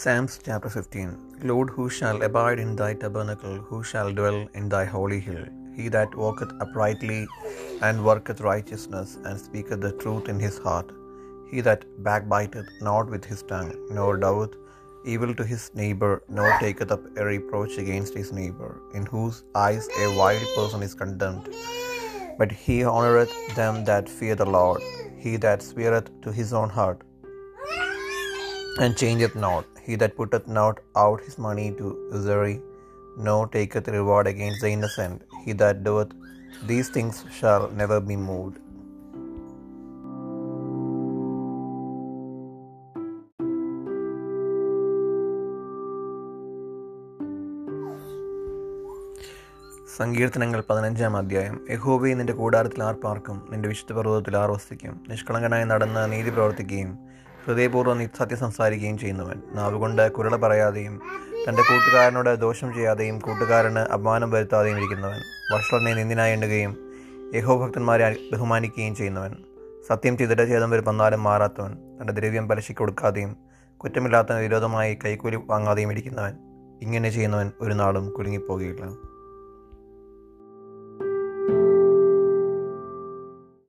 Psalms chapter 15 Lord, who shall abide in thy tabernacle, who shall dwell in thy holy hill? He that walketh uprightly and worketh righteousness, and speaketh the truth in his heart. He that backbiteth not with his tongue, nor doeth evil to his neighbour, nor taketh up a reproach against his neighbour, in whose eyes a wild person is condemned. But he honoureth them that fear the Lord. He that sweareth to his own heart, and changeth not. He that putteth not out his money to usury, nor taketh reward against the innocent. He that doeth these things shall never be moved. സങ്കീർത്തനങ്ങൾ പതിനഞ്ചാം അധ്യായം യഹോബയെ നിന്റെ കൂടാരത്തിൽ ആർപാർക്കും നിന്റെ വിശുദ്ധ പർവതത്തിൽ R വസിക്കും നിഷ്കളങ്കനായി നടന്ന് നീതി പ്രവർത്തിക്കുകയും ഹൃദയപൂർവം സത്യം സംസാരിക്കുകയും ചെയ്യുന്നവൻ. നാവുകൊണ്ട് കുരള പറയാതെയും തന്റെ കൂട്ടുകാരനോട് ദോഷം ചെയ്യാതെയും കൂട്ടുകാരന് അപമാനം വരുത്താതെയും ഇരിക്കുന്നവൻ. വഷളനെ നിന്ദിനായി എണ്ണുകയും യഹോഭക്തന്മാരെ ബഹുമാനിക്കുകയും ചെയ്യുന്നവൻ. സത്യം ചെയ്തിട്ട് ചേതം വരെ വന്നാലും മാറാത്തവൻ. തന്റെ ദ്രവ്യം പലിശയ്ക്ക് കൊടുക്കാതെയും കുറ്റമില്ലാത്ത വിരോധമായി കൈക്കൂലി വാങ്ങാതെയും ഇരിക്കുന്നവൻ. ഇങ്ങനെ ചെയ്യുന്നവൻ ഒരു നാളും കുലുങ്ങിപ്പോകുകയില്ല.